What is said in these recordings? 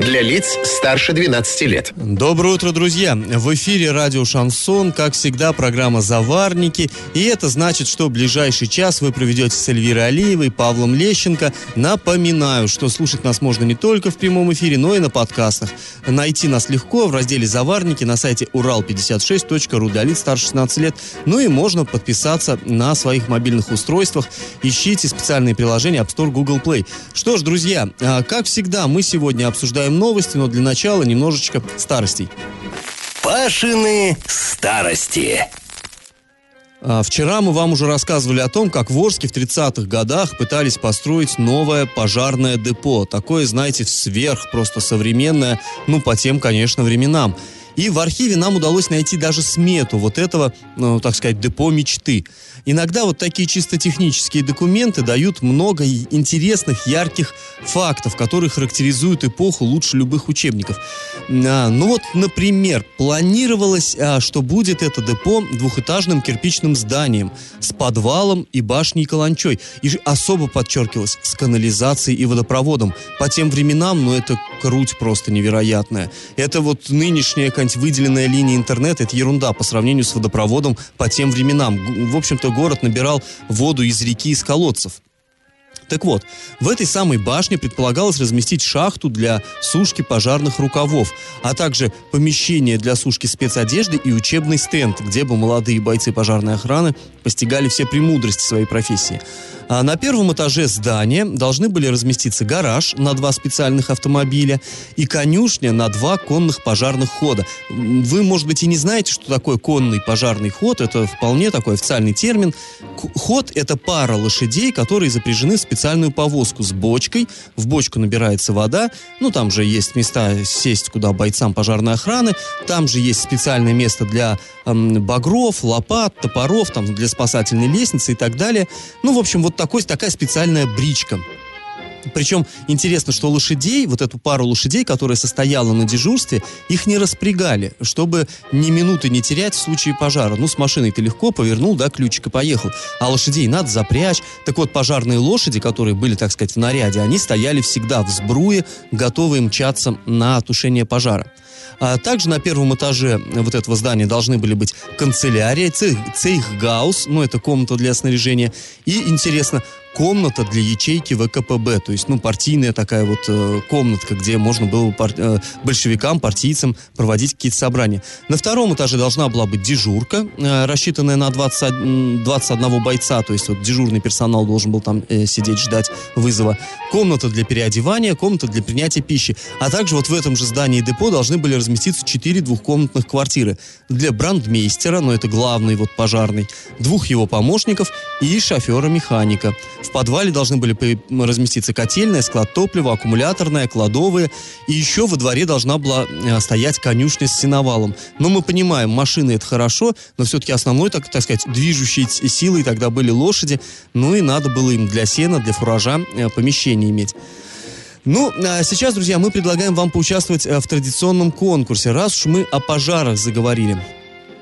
Для лиц старше 12 лет. Доброе утро, друзья! В эфире радио «Шансон», как всегда, программа «Заварники». И это значит, что ближайший час вы проведете с Эльвирой Алиевой, Павлом Лещенко. Напоминаю, что слушать нас можно не только в прямом эфире, но и на подкастах. Найти нас легко в разделе «Заварники» на сайте урал56.ру для лиц старше 16 лет. Ну и можно подписаться на своих мобильных устройствах. Ищите специальные приложения App Store, Google Play. Что ж, друзья, а, как всегда, мы сегодня обсуждаем новости, но для начала немножечко старостей. Пашины старости. А, Вчера мы вам уже рассказывали о том, как в Орске в 30-х годах пытались построить новое пожарное депо. Такое, знаете, сверх, просто современное, ну, по тем, конечно, временам. И в архиве нам удалось найти даже смету вот этого, ну, так сказать, депо мечты. Иногда вот такие чисто технические документы дают много интересных, ярких фактов, которые характеризуют эпоху лучше любых учебников. А, ну вот, например, планировалось, а, что будет это депо двухэтажным кирпичным зданием с подвалом и башней каланчой. И особо подчеркивалось, с канализацией и водопроводом. По тем временам, ну это круть просто невероятная. Это вот нынешняя какая-нибудь выделенная линия интернета, это ерунда по сравнению с водопроводом по тем временам. В общем-то, город набирал воду из реки, из колодцев. Так вот, в этой самой башне предполагалось разместить шахту для сушки пожарных рукавов, а также помещение для сушки спецодежды и учебный стенд, где бы молодые бойцы пожарной охраны постигали все премудрости своей профессии. А на первом этаже здания должны были разместиться гараж на два специальных автомобиля и конюшня на два конных пожарных хода. Вы, может быть, и не знаете, что такое конный пожарный ход. Это вполне такой официальный термин. Ход – это пара лошадей, которые запряжены в специальную повозку с бочкой. В бочку набирается вода. Ну, там же есть места сесть, куда бойцам пожарной охраны. Там же есть специальное место для эм, багров, лопат, топоров, там, для спасательной лестницы и так далее. Ну, в общем, вот такой, такая специальная бричка. Причем интересно, что лошадей, вот эту пару лошадей, которая состояла на дежурстве, их не распрягали, чтобы ни минуты не терять в случае пожара. Ну, с машиной ты легко повернул, да, ключик и поехал. А лошадей надо запрячь. Так вот, пожарные лошади, которые были, так сказать, в наряде, они стояли всегда в сбруе, готовые мчаться на тушение пожара. А также на первом этаже вот этого здания должны были быть канцелярия, цех, цейхгаус, ну это комната для снаряжения, и, интересно, комната для ячейки ВКПБ, то есть, ну, партийная такая вот э, комнатка, где можно было пар- э, большевикам, партийцам проводить какие-то собрания. На втором этаже должна была быть дежурка, э, рассчитанная на 20, м, 21 бойца, то есть вот дежурный персонал должен был там э, сидеть, ждать вызова. Комната для переодевания, комната для принятия пищи. А также вот в этом же здании депо должны были разместиться четыре двухкомнатных квартиры для брандмейстера, но это главный вот пожарный, двух его помощников и шофера-механика. В подвале должны были разместиться котельная, склад топлива, аккумуляторная, кладовые. И еще во дворе должна была э, стоять конюшня с сеновалом. Но мы понимаем, машины это хорошо, но все-таки основной, так, так сказать, движущей силой тогда были лошади. Ну и надо было им для сена, для фуража э, помещение иметь. Ну, а сейчас, друзья, мы предлагаем вам поучаствовать э, в традиционном конкурсе, раз уж мы о пожарах заговорили.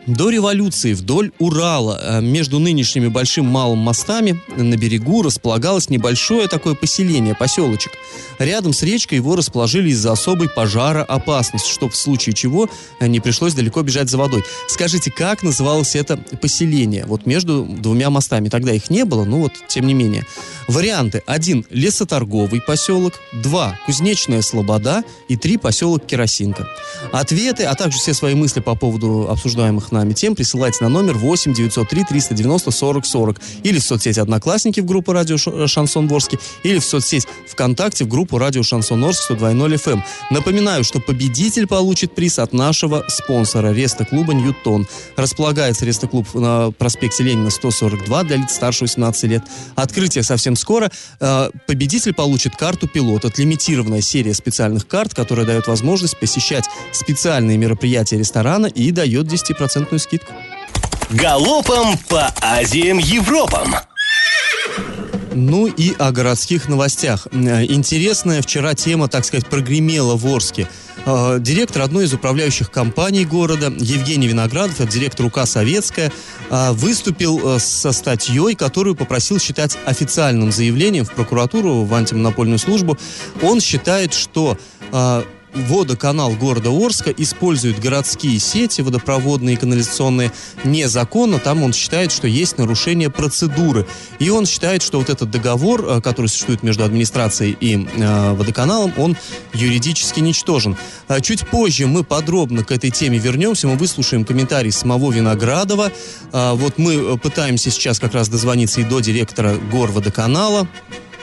До революции вдоль Урала э, между нынешними большим малым мостами на берегу располагалось небольшое такое поселение, поселочек. Рядом с речкой его расположили из-за особой пожароопасности, чтобы в случае чего э, не пришлось далеко бежать за водой. Скажите, как называлось это поселение? Вот между двумя мостами. Тогда их не было, но вот тем не менее. Варианты. Один – лесоторговый поселок. Два – кузнечная слобода. И три – поселок Керосинка. Ответы, а также все свои мысли по поводу обсуждаемых нами тем присылайте на номер 8 903 390 40 40 или в соцсети Одноклассники в группу Радио Ш- Шансон Ворске или в соцсеть ВКонтакте в группу Радио Шансон Орск 102.0 FM. Напоминаю, что победитель получит приз от нашего спонсора Реста-клуба Ньютон. Располагается Реста-клуб на проспекте Ленина 142 для лиц старше 18 лет. Открытие совсем скоро. Э, Победитель получит карту пилот. Это лимитированная серия специальных карт, которая дает возможность посещать специальные мероприятия ресторана и дает 10% скидку. Галопом по Азиям Европам. Ну и о городских новостях. Э, интересная вчера тема, так сказать, прогремела в Орске. Э, директор одной из управляющих компаний города, Евгений Виноградов, это директор УК «Советская», э, выступил со статьей, которую попросил считать официальным заявлением в прокуратуру, в антимонопольную службу. Он считает, что водоканал города Орска использует городские сети водопроводные и канализационные незаконно. Там он считает, что есть нарушение процедуры. И он считает, что вот этот договор, э, который существует между администрацией и э, водоканалом, он юридически ничтожен. А чуть позже мы подробно к этой теме вернемся. Мы выслушаем комментарий самого Виноградова. А, вот мы э, пытаемся сейчас как раз дозвониться и до директора горводоканала.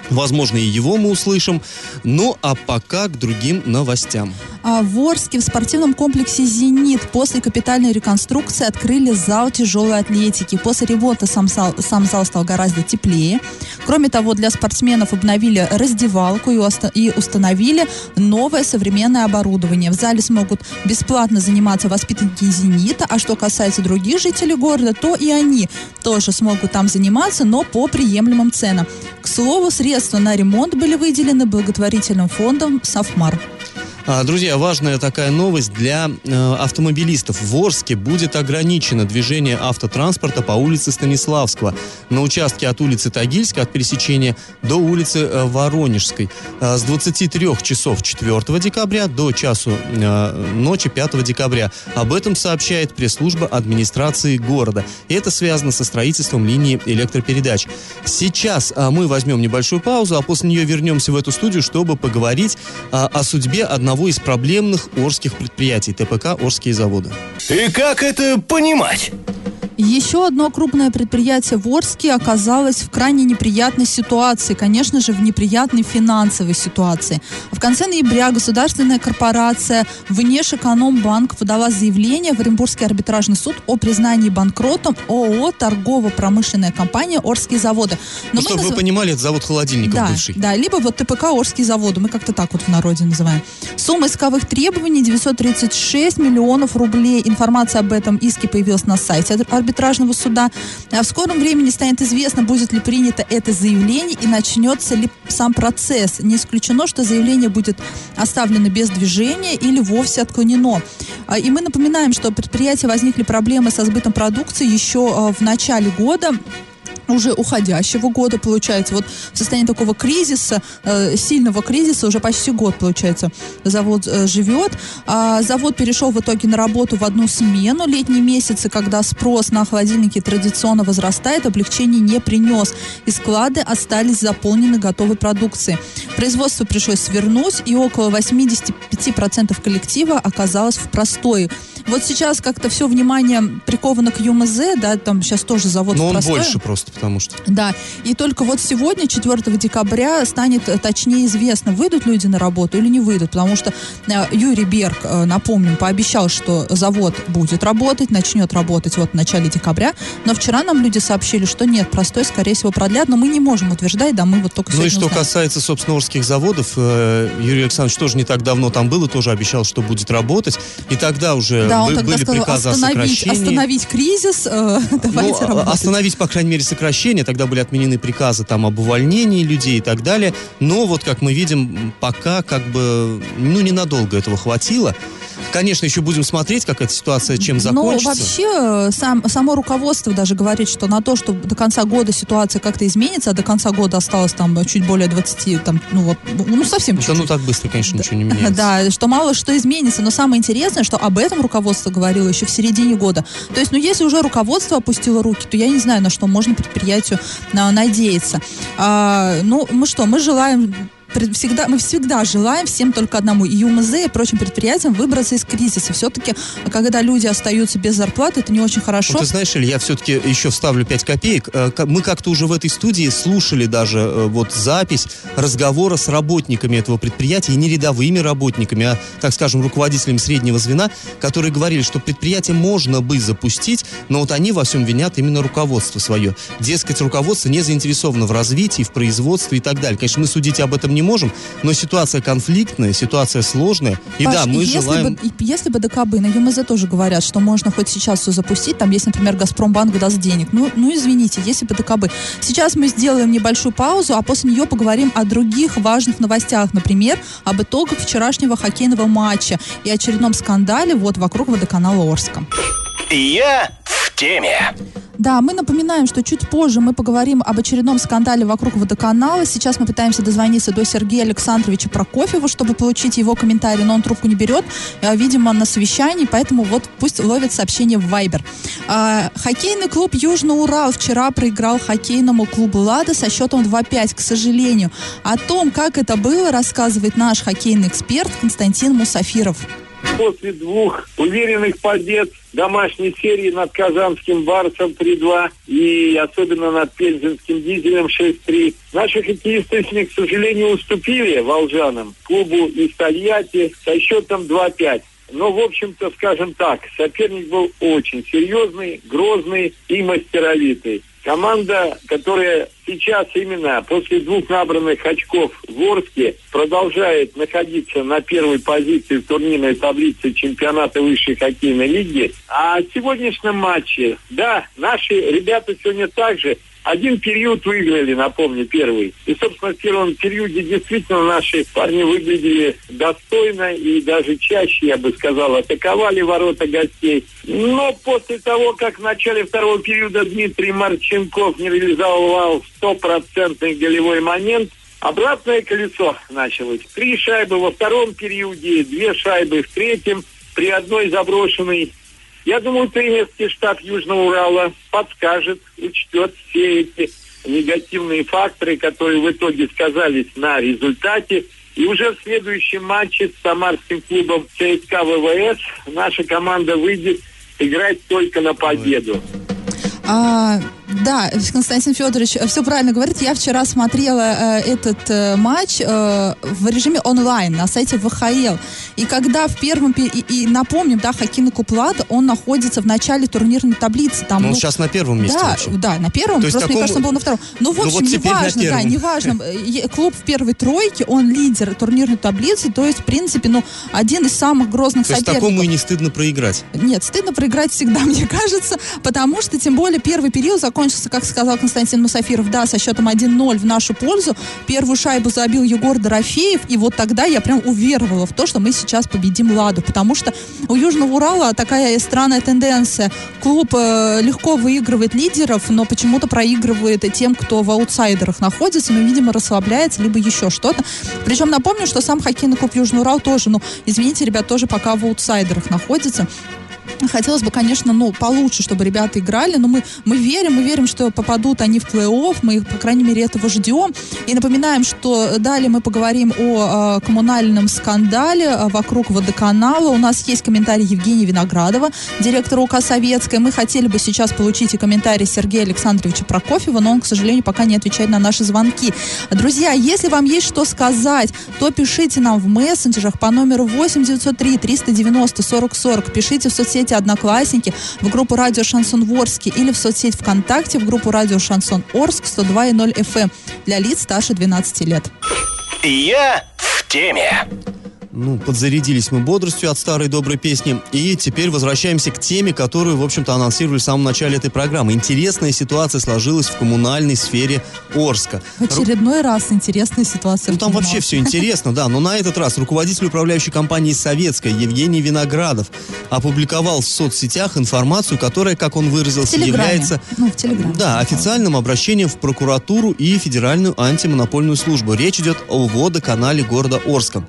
Возможно, и его мы услышим. Ну, а пока к другим новостям. А в Орске в спортивном комплексе «Зенит» после капитальной реконструкции открыли зал тяжелой атлетики. После ремонта сам зал, сам зал стал гораздо теплее. Кроме того, для спортсменов обновили раздевалку и, и установили новое современное оборудование. В зале смогут бесплатно заниматься воспитанники «Зенита», а что касается других жителей города, то и они тоже смогут там заниматься, но по приемлемым ценам. К слову, средства на ремонт были выделены благотворительным фондом «Софмар». А, друзья, важная такая новость для э, автомобилистов. В Орске будет ограничено движение автотранспорта по улице Станиславского на участке от улицы Тагильска, от пересечения до улицы э, Воронежской э, с 23 часов 4 декабря до часу э, ночи 5 декабря. Об этом сообщает пресс-служба администрации города. Это связано со строительством линии электропередач. Сейчас э, мы возьмем небольшую паузу, а после нее вернемся в эту студию, чтобы поговорить о судьбе одного одного из проблемных орских предприятий ТПК «Орские заводы». И как это понимать? Еще одно крупное предприятие в Орске оказалось в крайне неприятной ситуации, конечно же, в неприятной финансовой ситуации. В конце ноября государственная корпорация Внешэкономбанк подала заявление в Оренбургский арбитражный суд о признании банкротом ООО «Торгово-промышленная компания Орские заводы». Но ну, чтобы назыв... вы понимали, это завод холодильников да, бывший. Да, либо вот ТПК «Орские заводы», мы как-то так вот в народе называем. Сумма исковых требований 936 миллионов рублей. Информация об этом иске появилась на сайте арбитражного суда. А в скором времени станет известно, будет ли принято это заявление и начнется ли сам процесс. Не исключено, что заявление будет оставлено без движения или вовсе отклонено. А, и мы напоминаем, что предприятия возникли проблемы со сбытом продукции еще а, в начале года уже уходящего года, получается, вот в состоянии такого кризиса, э, сильного кризиса, уже почти год, получается, завод э, живет. А завод перешел в итоге на работу в одну смену. Летние месяцы, когда спрос на холодильники традиционно возрастает, облегчение не принес. И склады остались заполнены готовой продукцией. Производство пришлось свернуть, и около 85% коллектива оказалось в простое. Вот сейчас как-то все внимание приковано к ЮМЗ, да, там сейчас тоже завод Но он простое. больше просто, потому что... Да, и только вот сегодня, 4 декабря, станет э, точнее известно, выйдут люди на работу или не выйдут, потому что э, Юрий Берг, э, напомним, пообещал, что завод будет работать, начнет работать вот в начале декабря, но вчера нам люди сообщили, что нет, простой, скорее всего, продлят, но мы не можем утверждать, да, мы вот только Ну и что узнаем. касается, собственно, Орских заводов, Юрий Александрович тоже не так давно там был и тоже обещал, что будет работать, и тогда уже да, он тогда были сказал, приказы остановить, остановить кризис, э, давайте ну, работать. Остановить, по крайней мере, сокращение. Тогда были отменены приказы там об увольнении людей и так далее. Но вот, как мы видим, пока как бы, ну, ненадолго этого хватило. Конечно, еще будем смотреть, как эта ситуация чем закончится. Ну, вообще, э, сам, само руководство даже говорит, что на то, что до конца года ситуация как-то изменится, а до конца года осталось там чуть более 20, там, ну вот, ну совсем чуть-чуть. Да, ну так быстро, конечно, ничего не меняется. Да, что мало что изменится, но самое интересное, что об этом руководство говорило еще в середине года. То есть, ну если уже руководство опустило руки, то я не знаю, на что можно предприятию а, надеяться. А, ну, мы что, мы желаем всегда, мы всегда желаем всем только одному, и ЮМЗ, и прочим предприятиям выбраться из кризиса. Все-таки, когда люди остаются без зарплаты, это не очень хорошо. Ну, ты знаешь, Иль, я все-таки еще вставлю 5 копеек. Э, мы как-то уже в этой студии слушали даже э, вот запись разговора с работниками этого предприятия, и не рядовыми работниками, а, так скажем, руководителями среднего звена, которые говорили, что предприятие можно бы запустить, но вот они во всем винят именно руководство свое. Дескать, руководство не заинтересовано в развитии, в производстве и так далее. Конечно, мы судить об этом не можем, но ситуация конфликтная, ситуация сложная. И Паш, да, мы если желаем... Бы, если бы ДКБ, на ЮМЗ тоже говорят, что можно хоть сейчас все запустить, там, если, например, Газпромбанк даст денег. Ну, ну, извините, если бы ДКБ. Сейчас мы сделаем небольшую паузу, а после нее поговорим о других важных новостях. Например, об итогах вчерашнего хоккейного матча и очередном скандале вот вокруг водоканала Орска. Я в теме. Да, мы напоминаем, что чуть позже мы поговорим об очередном скандале вокруг водоканала. Сейчас мы пытаемся дозвониться до Сергея Александровича Прокофьева, чтобы получить его комментарий, но он трубку не берет, а, видимо, на совещании, поэтому вот пусть ловит сообщение в Вайбер. А, хоккейный клуб Южный Урал вчера проиграл хоккейному клубу «Лада» со счетом 2-5, к сожалению. О том, как это было, рассказывает наш хоккейный эксперт Константин Мусафиров после двух уверенных побед домашней серии над Казанским Барсом 3-2 и особенно над Пензенским Дизелем 6-3. Наши хоккеисты, к сожалению, уступили волжанам клубу из Тольятти со счетом 2-5. Но, в общем-то, скажем так, соперник был очень серьезный, грозный и мастеровитый. Команда, которая сейчас именно после двух набранных очков в Орске продолжает находиться на первой позиции в турнирной таблице чемпионата высшей хоккейной лиги. А в сегодняшнем матче, да, наши ребята сегодня также один период выиграли, напомню, первый. И, собственно, в первом периоде действительно наши парни выглядели достойно и даже чаще, я бы сказал, атаковали ворота гостей. Но после того, как в начале второго периода Дмитрий Марченков не реализовал стопроцентный голевой момент, обратное колесо началось. Три шайбы во втором периоде, две шайбы в третьем, при одной заброшенной я думаю, тренерский штаб Южного Урала подскажет, учтет все эти негативные факторы, которые в итоге сказались на результате. И уже в следующем матче с самарским клубом ЦСКА ВВС наша команда выйдет играть только на победу. А, да, Константин Федорович все правильно говорит. Я вчера смотрела э, этот э, матч э, в режиме онлайн на сайте ВХЛ. И когда в первом... И, и напомним, да, хоккейный Куплат, он находится в начале турнирной таблицы. Там, ну, он сейчас на первом месте да, вообще. Да, на первом. То Просто, таком... мне кажется, он был на втором. Ну, в общем, ну, вот неважно, да, неважно. Клуб в первой тройке, он лидер турнирной таблицы, то есть, в принципе, ну, один из самых грозных то соперников. То есть такому и не стыдно проиграть? Нет, стыдно проиграть всегда, мне кажется, потому что, тем более, первый период закончился, как сказал Константин Мусафиров, да, со счетом 1-0 в нашу пользу. Первую шайбу забил Егор Дорофеев, и вот тогда я прям уверовала в то, что мы сейчас победим Ладу, потому что у Южного Урала такая странная тенденция. Клуб э, легко выигрывает лидеров, но почему-то проигрывает тем, кто в аутсайдерах находится, ну, видимо, расслабляется, либо еще что-то. Причем напомню, что сам хоккейный клуб Южный Урал тоже, ну, извините, ребят, тоже пока в аутсайдерах находится. Хотелось бы, конечно, ну, получше, чтобы ребята играли, но мы, мы верим, мы верим, что попадут они в плей-офф, мы, по крайней мере, этого ждем. И напоминаем, что далее мы поговорим о э, коммунальном скандале э, вокруг водоканала. У нас есть комментарий Евгения Виноградова, директора УК Советская. Мы хотели бы сейчас получить и комментарий Сергея Александровича Прокофьева, но он, к сожалению, пока не отвечает на наши звонки. Друзья, если вам есть что сказать, то пишите нам в мессенджерах по номеру 8 903 390 40 40. Пишите в соцсети соцсети «Одноклассники», в группу «Радио Шансон Ворске» или в соцсеть ВКонтакте в группу «Радио Шансон Орск» 102.0 FM эм для лиц старше 12 лет. Я в теме. Ну, подзарядились мы бодростью от старой доброй песни. И теперь возвращаемся к теме, которую, в общем-то, анонсировали в самом начале этой программы. Интересная ситуация сложилась в коммунальной сфере Орска. В очередной Ру... раз интересная ситуация. Ну, там вообще все интересно, да. Но на этот раз руководитель управляющей компании «Советская» Евгений Виноградов опубликовал в соцсетях информацию, которая, как он выразился, является ну, в Телеграме. да, официальным обращением в прокуратуру и Федеральную антимонопольную службу. Речь идет о водоканале города Орска.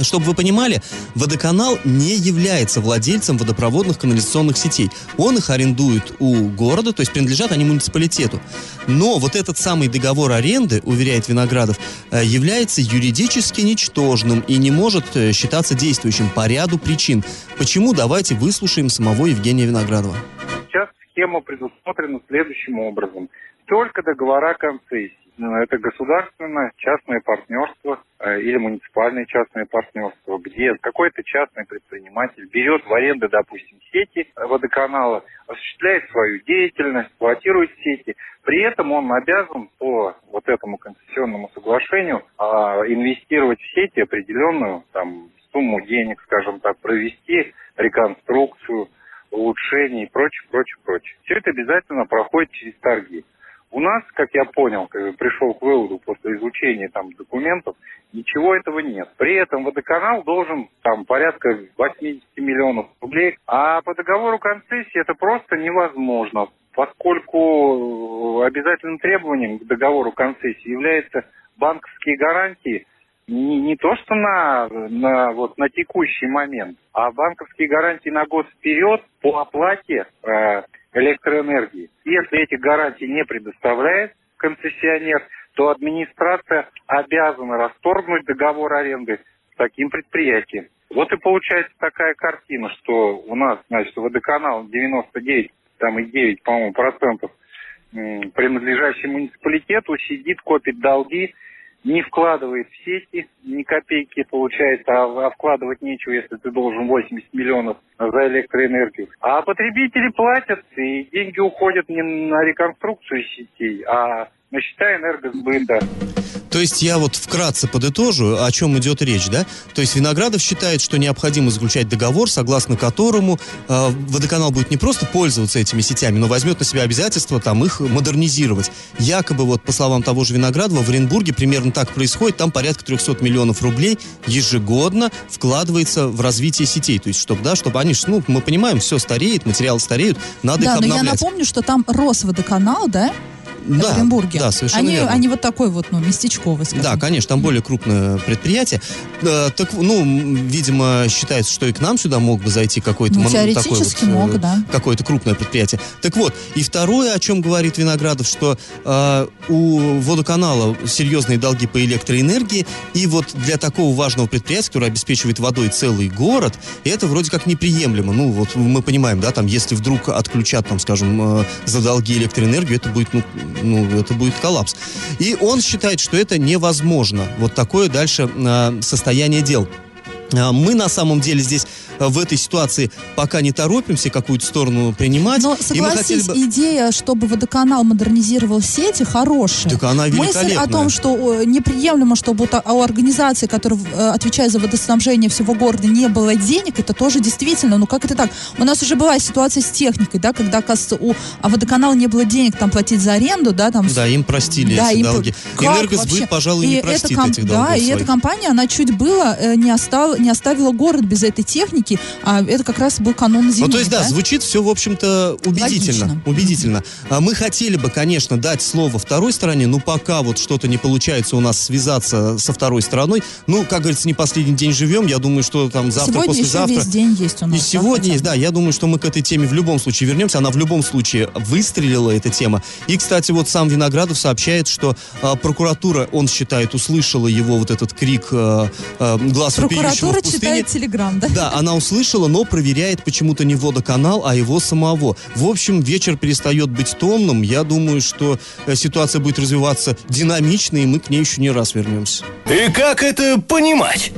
Чтобы вы понимали, водоканал не является владельцем водопроводных канализационных сетей. Он их арендует у города, то есть принадлежат они муниципалитету. Но вот этот самый договор аренды, уверяет Виноградов, э, является юридически ничтожным и не может э, считаться действующим по ряду причин. Почему? Давайте выслушаем самого Евгения Виноградова. Сейчас схема предусмотрена следующим образом. Только договора концессии это государственное частное партнерство э, или муниципальное частное партнерство, где какой-то частный предприниматель берет в аренду, допустим, сети водоканала, осуществляет свою деятельность, эксплуатирует сети. При этом он обязан по вот вот этому концессионному соглашению а, инвестировать в сети определенную там сумму денег, скажем так, провести реконструкцию, улучшение и прочее, прочее, прочее. Все это обязательно проходит через торги. У нас, как я понял, как пришел к выводу после изучения там документов, ничего этого нет. При этом водоканал должен там порядка 80 миллионов рублей, а по договору концессии это просто невозможно, поскольку обязательным требованием к договору концессии являются банковские гарантии не, не то что на, на, вот, на текущий момент, а банковские гарантии на год вперед по оплате э, электроэнергии. Если этих гарантий не предоставляет концессионер, то администрация обязана расторгнуть договор аренды с таким предприятием. Вот и получается такая картина, что у нас, значит, водоканал 99, там и 9, по-моему, процентов принадлежащий муниципалитету сидит, копит долги, не вкладывает в сети ни копейки, получается, а, а вкладывать нечего, если ты должен 80 миллионов за электроэнергию. А потребители платят, и деньги уходят не на реконструкцию сетей, а на счета энергосбыта. То есть я вот вкратце подытожу, о чем идет речь, да? То есть Виноградов считает, что необходимо заключать договор, согласно которому э, водоканал будет не просто пользоваться этими сетями, но возьмет на себя обязательство там их модернизировать. Якобы вот по словам того же Виноградова в Оренбурге примерно так происходит, там порядка 300 миллионов рублей ежегодно вкладывается в развитие сетей. То есть чтобы, да, чтобы они, ну, мы понимаем, все стареет, материалы стареют, надо да, их обновлять. но я напомню, что там Росводоканал, да? Да, в Оренбурге. Да, совершенно они, верно. они вот такой вот, ну, местечковый, скажем. Да, конечно, там более крупное предприятие. Э, так, ну, видимо, считается, что и к нам сюда мог бы зайти какой-то Ну, теоретически такой вот, мог, э, да. какое-то крупное предприятие. Так вот, и второе, о чем говорит Виноградов, что э, у водоканала серьезные долги по электроэнергии, и вот для такого важного предприятия, которое обеспечивает водой целый город, это вроде как неприемлемо. Ну, вот мы понимаем, да, там, если вдруг отключат, там, скажем, э, за долги электроэнергию, это будет, ну, ну, это будет коллапс. И он считает, что это невозможно. Вот такое дальше э, состояние дел. А, Мы на самом деле здесь э, в этой ситуации пока не торопимся какую-то сторону принимать. Но и согласись, бы... идея, чтобы водоканал модернизировал сети, хорошая. Так она Мысль о том, что неприемлемо, чтобы у организации, которая э, отвечает за водоснабжение всего города, не было денег, это тоже действительно, ну как это так? У нас уже была ситуация с техникой, да, когда, оказывается, у а водоканала не было денег там платить за аренду, да, там... Да, им простили Да, эти им- долги. как Энергосбыт, вообще? пожалуй, И не простит ком- этих Да, долгов и своих. эта компания, она чуть было э, не, остал, не оставила город без этой техники, а это как раз был канун зимы. Ну, то есть, да, звучит все, в общем-то, убедительно. Логично. Убедительно. А мы хотели бы, конечно, дать слово второй стороне, но пока вот что-то не получается у нас связаться со второй стороной, ну, как говорится, не последний день живем, я думаю, что там завтра, Сегодня еще послезавтра... весь день есть у нас. И да, сегодня есть, да, я думаю, что мы к этой теме в любом случае вернемся. Она в любом случае выстрелила, эта тема. И, кстати, вот сам Виноградов сообщает, что а, прокуратура, он считает, услышала его вот этот крик а, а, глаз вопиющего Прокуратура в пустыне. читает телеграм, да? Да, она услышала, но проверяет почему-то не водоканал, а его самого. В общем, вечер перестает быть томным. Я думаю, что э, ситуация будет развиваться динамично, и мы к ней еще не раз вернемся. И как это понимать?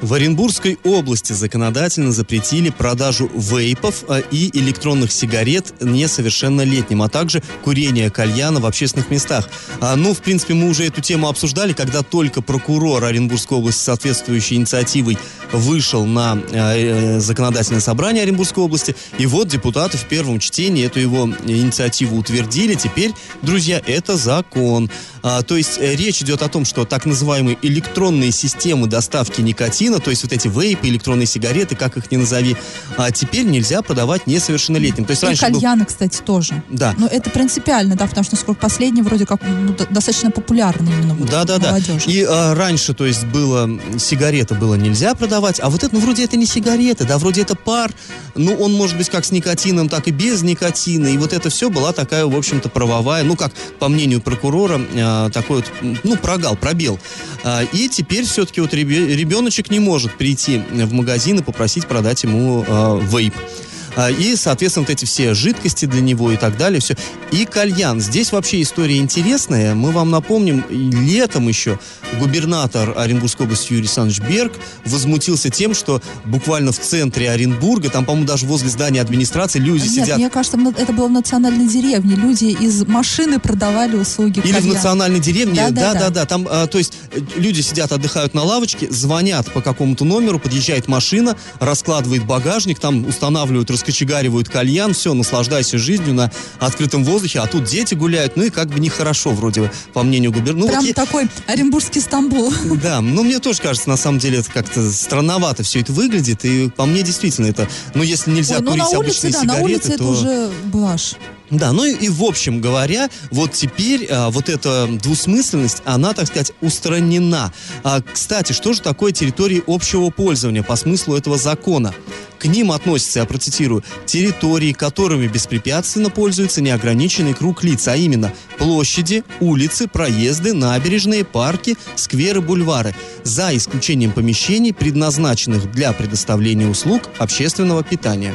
В Оренбургской области законодательно запретили продажу вейпов э, и электронных сигарет несовершеннолетним, а также курение кальяна в общественных местах. А, ну, в принципе, мы уже эту тему обсуждали, когда только прокурор Оренбургской области с соответствующей инициативой вышел на э, э, законодательное собрание Оренбургской области. И вот депутаты в первом чтении эту его инициативу утвердили. Теперь, друзья, это закон. А, то есть э, речь идет о том, что так называемые электронные системы доставки никотина, то есть вот эти вейпы, электронные сигареты, как их ни назови, а теперь нельзя продавать несовершеннолетним. То есть И раньше был- кальяны, кстати, тоже. Да. Но это принципиально, да, потому что насколько последний вроде как ну, достаточно популярный именно Да, да, да. И а, раньше, то есть, было м, сигареты было нельзя продавать, а вот это, ну, вроде это не сигареты, да, вроде это пар. Ну, он может быть как с никотином, так и без никотина. И вот это все была такая, в общем-то, правовая, ну, как по мнению прокурора, а, такой вот, ну, прогал, пробел. А, и теперь все-таки вот ребе- ребеночек не может прийти в магазин и попросить продать ему а, вейп. А, И, соответственно, вот эти все жидкости для него и так далее, все. И кальян. Здесь вообще история интересная. Мы вам напомним, летом еще губернатор Оренбургской области Юрий Александрович Берг возмутился тем, что буквально в центре Оренбурга, там, по-моему, даже возле здания администрации люди Нет, сидят... мне кажется, это было в национальной деревне. Люди из машины продавали услуги Или в кальяна. национальной деревне, Да, да, да, да, да. да. Там, а, то есть э, люди сидят, отдыхают на лавочке, звонят по какому-то номеру, подъезжает машина, раскладывает багажник, там устанавливают, раскочегаривают кальян, все, наслаждайся жизнью на открытом воздухе, а тут дети гуляют, ну и как бы нехорошо вроде бы, по мнению губернатора. Прям Ну, вот я- такой Оренбургский Стамбул. да, ну мне тоже кажется, на самом деле, это как-то странновато все это выглядит, и по мне действительно это, ну если нельзя Ой, ну курить улице, обычные да, сигареты, улице это то... уже блажь. Да, ну и, и в общем говоря, вот теперь а, вот эта двусмысленность, она, так сказать, устранена. А, кстати, что же такое территории общего пользования по смыслу этого закона? К ним относятся, я процитирую, территории, которыми беспрепятственно пользуется неограниченный круг лиц, а именно площади, улицы, проезды, набережные, парки, скверы, бульвары, за исключением помещений, предназначенных для предоставления услуг общественного питания.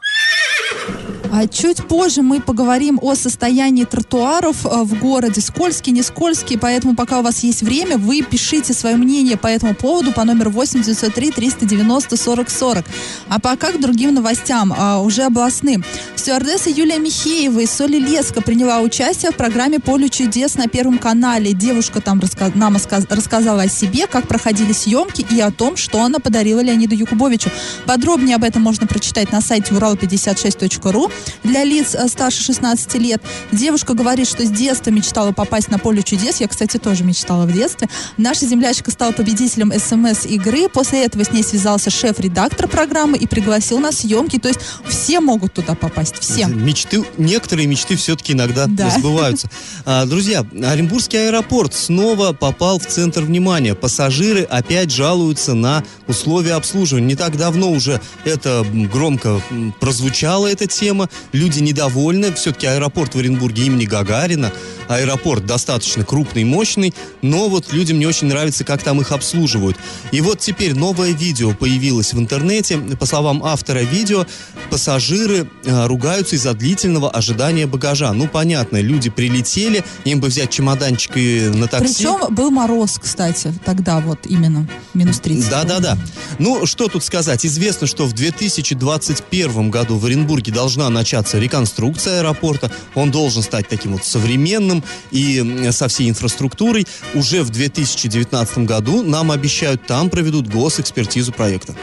А чуть позже мы поговорим о состоянии тротуаров э, в городе. Скользкие, не скользкие, поэтому пока у вас есть время, вы пишите свое мнение по этому поводу по номеру 8 903 390 40 40. А пока к другим новостям, а, уже областным. Стюардесса Юлия Михеева из Соли Леска приняла участие в программе «Поле чудес» на Первом канале. Девушка там нам рассказала о себе, как проходили съемки и о том, что она подарила Леониду Якубовичу. Подробнее об этом можно прочитать на сайте урал56.ру. Для лиц э, старше 16 лет девушка говорит, что с детства мечтала попасть на поле чудес. Я, кстати, тоже мечтала в детстве. Наша землячка стала победителем СМС-игры. После этого с ней связался шеф-редактор программы и пригласил на съемки. То есть все могут туда попасть. Все. Мечты, некоторые мечты все-таки иногда Да. сбываются. А, друзья, Оренбургский аэропорт снова попал в центр внимания. Пассажиры опять жалуются на условия обслуживания. Не так давно уже это громко прозвучала эта тема. Люди недовольны. Все-таки аэропорт в Оренбурге имени Гагарина. Аэропорт достаточно крупный, мощный, но вот людям не очень нравится, как там их обслуживают. И вот теперь новое видео появилось в интернете. По словам автора видео, пассажиры э, ругаются из-за длительного ожидания багажа. Ну, понятно, люди прилетели, им бы взять чемоданчик и на такси. Причем был мороз, кстати, тогда вот именно минус 30. Да, да, да. Ну, что тут сказать? Известно, что в 2021 году в Оренбурге должна начаться реконструкция аэропорта. Он должен стать таким вот современным и со всей инфраструктурой. Уже в 2019 году нам обещают, там проведут госэкспертизу проекта.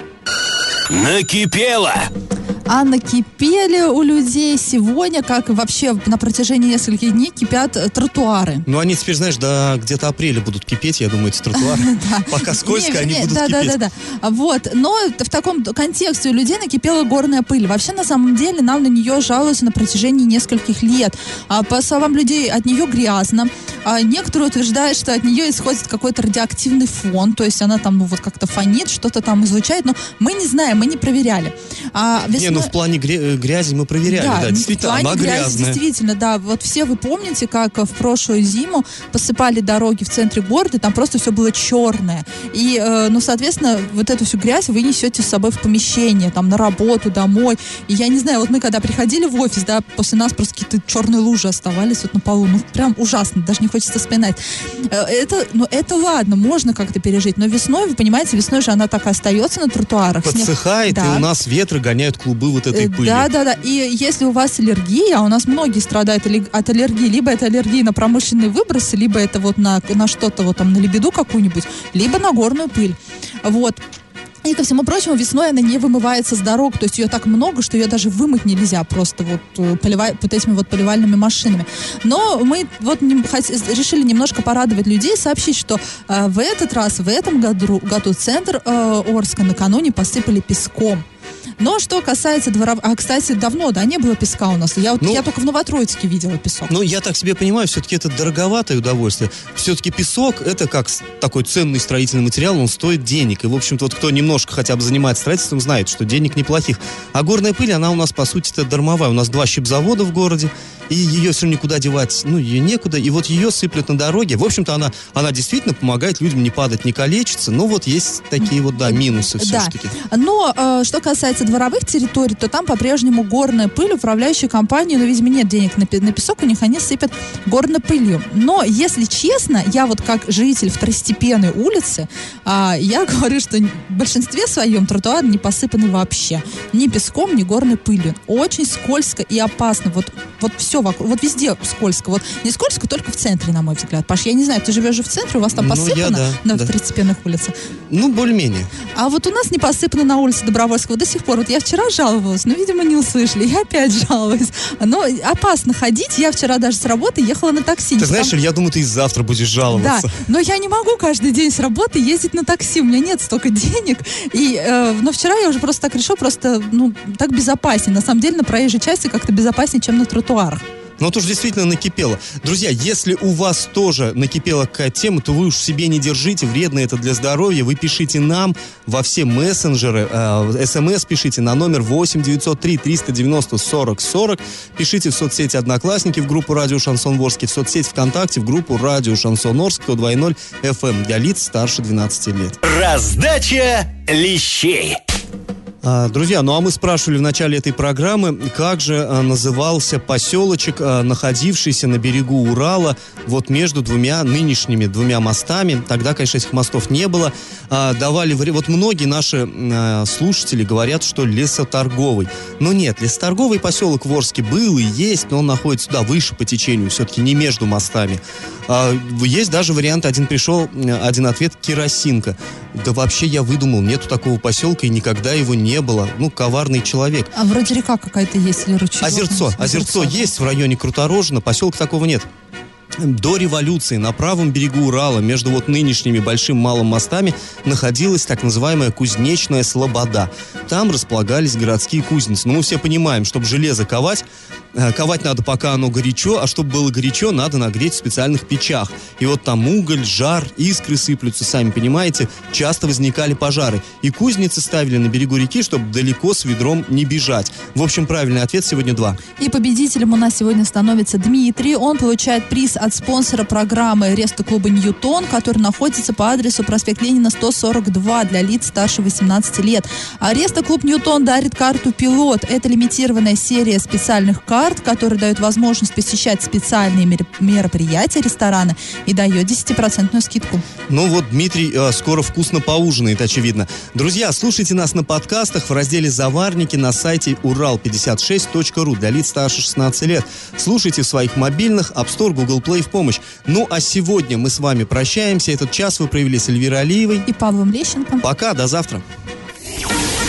Накипело! А накипели у людей сегодня, как вообще на протяжении нескольких дней, кипят э, тротуары. Ну, они теперь, знаешь, до где-то апреля будут кипеть, я думаю, эти тротуары. Пока скользко, они будут да, да, кипеть. да, да. Вот. Но в таком контексте у людей накипела горная пыль. Вообще, на самом деле, нам на нее жалуются на протяжении нескольких лет. А, по словам людей, от нее грязно. А некоторые утверждают, что от нее исходит какой-то радиоактивный фон. То есть она там ну, вот как-то фонит, что-то там излучает. Но мы не знаем, мы не проверяли. А Не, весной- ну в плане гря- грязи мы проверяли, да, в действительно, плане она грязи, грязная. Действительно, да. Вот все вы помните, как в прошлую зиму посыпали дороги в центре города, там просто все было черное. И, э, ну, соответственно, вот эту всю грязь вы несете с собой в помещение, там, на работу, домой. И я не знаю, вот мы когда приходили в офис, да, после нас просто какие-то черные лужи оставались вот на полу. Ну, прям ужасно, даже не хочется вспоминать. Э, Это, ну, это ладно, можно как-то пережить, но весной, вы понимаете, весной же она так и остается на тротуарах. Снег- Подсыхает, и Да. у нас ветры гоняют клубы вот этой Э, пыли. Да, да, да. И если у вас аллергия, а у нас многие страдают от аллергии, либо это аллергия на промышленные выбросы, либо это вот на, на что-то вот там, на лебеду какую-нибудь, либо на горную пыль. Вот. И ко всему прочему, весной она не вымывается с дорог, то есть ее так много, что ее даже вымыть нельзя просто вот, э, полива- вот этими вот поливальными машинами. Но мы вот не- хот- решили немножко порадовать людей, сообщить, что э, в этот раз, в этом году, году центр э, Орска накануне посыпали песком. Но что касается дворов... А, кстати, давно, да, не было песка у нас. Я, вот, Ну- я только в Новотроицке видела песок. Ну, я так себе понимаю, все-таки это дороговатое удовольствие. Все-таки песок, это как такой ценный строительный материал, он стоит денег. И, в общем-то, вот кто немножко хотя бы занимается строительством, знает, что денег неплохих. А горная пыль, она у нас, по сути, это дармовая. У нас два щипзавода в городе, и ее все никуда девать, ну, ее некуда, и вот ее сыплют на дороге. В общем-то, она, она действительно помогает людям не падать, не калечиться, но вот есть такие вот, да, минусы Да. все-таки. Но э, что касается дворовых территорий, то там по-прежнему горная пыль. Управляющие компании, ну, видимо, нет денег на, на песок, у них они сыпят горной пылью. Но, если честно, я вот как житель второстепенной улицы, а, я говорю, что в большинстве своем тротуар не посыпаны вообще. Ни песком, ни горной пылью. Очень скользко и опасно. Вот, вот все вокруг, вот везде скользко. Вот не скользко, только в центре, на мой взгляд. Паш, я не знаю, ты живешь же в центре, у вас там Ну, я посыпано да, на да. второстепенных улицах. Ну, более-менее. А вот у нас не посыпано на улице Добровольского до сих пор. Вот я вчера жаловалась, но, видимо, не услышали. Я опять жалуюсь. Но опасно ходить. Я вчера даже с работы ехала на такси. Ты знаешь, Иль, я думаю, ты и завтра будешь да, жаловаться. но я не могу каждый день с работы ездить на такси. У меня нет столько денег. И, э, но вчера я уже просто так решила, просто, ну, так безопаснее. На самом деле, на проезжей части как-то безопаснее, чем на тротуарах. Но это уже действительно накипело. Друзья, если у вас тоже накипела какая-то тема, то вы уж себе не держите, вредно это для здоровья. Вы пишите нам во все мессенджеры, э, смс пишите на номер 8 903 390 40 40. Пишите в соцсети Одноклассники в группу Радио Шансон Ворске, в соцсеть ВКонтакте в группу Радио Шансон Орск 102.0 FM для лиц старше 12 лет. Раздача лещей. А, Друзья, ну а мы спрашивали в начале этой программы, как же а, назывался поселочек, а, находившийся на берегу Урала, вот между двумя нынешними двумя мостами. Тогда, конечно, этих мостов не было. Давали, вот многие наши слушатели говорят, что лесоторговый. Но нет, лесоторговый поселок в Орске был и есть, но он находится сюда выше по течению, все-таки не между мостами. Есть даже вариант, один пришел, один ответ, керосинка. Да вообще я выдумал, нету такого поселка и никогда его не было. Ну, коварный человек. А вроде река какая-то есть или ручей. Озерцо, озерцо есть в районе Круторожина, поселка такого нет. До революции на правом берегу Урала, между вот нынешними большим малым мостами, находилась так называемая кузнечная слобода. Там располагались городские кузницы. Но мы все понимаем, чтобы железо ковать, ковать надо, пока оно горячо, а чтобы было горячо, надо нагреть в специальных печах. И вот там уголь, жар, искры сыплются, сами понимаете, часто возникали пожары. И кузницы ставили на берегу реки, чтобы далеко с ведром не бежать. В общем, правильный ответ сегодня два. И победителем у нас сегодня становится Дмитрий. Он получает приз от спонсора программы Реста клуба Ньютон, который находится по адресу проспект Ленина 142 для лиц старше 18 лет. А Реста клуб Ньютон дарит карту «Пилот». Это лимитированная серия специальных карт, которая дает возможность посещать специальные мер- мероприятия ресторана и дает 10% скидку. Ну вот Дмитрий э, скоро вкусно поужинает, очевидно. Друзья, слушайте нас на подкастах в разделе «Заварники» на сайте урал56.ру для лиц старше 16 лет. Слушайте в своих мобильных, App Store, Google Play в помощь. Ну а сегодня мы с вами прощаемся. Этот час вы провели с Эльвирой Алиевой. И Павлом Лещенко. Пока, до завтра.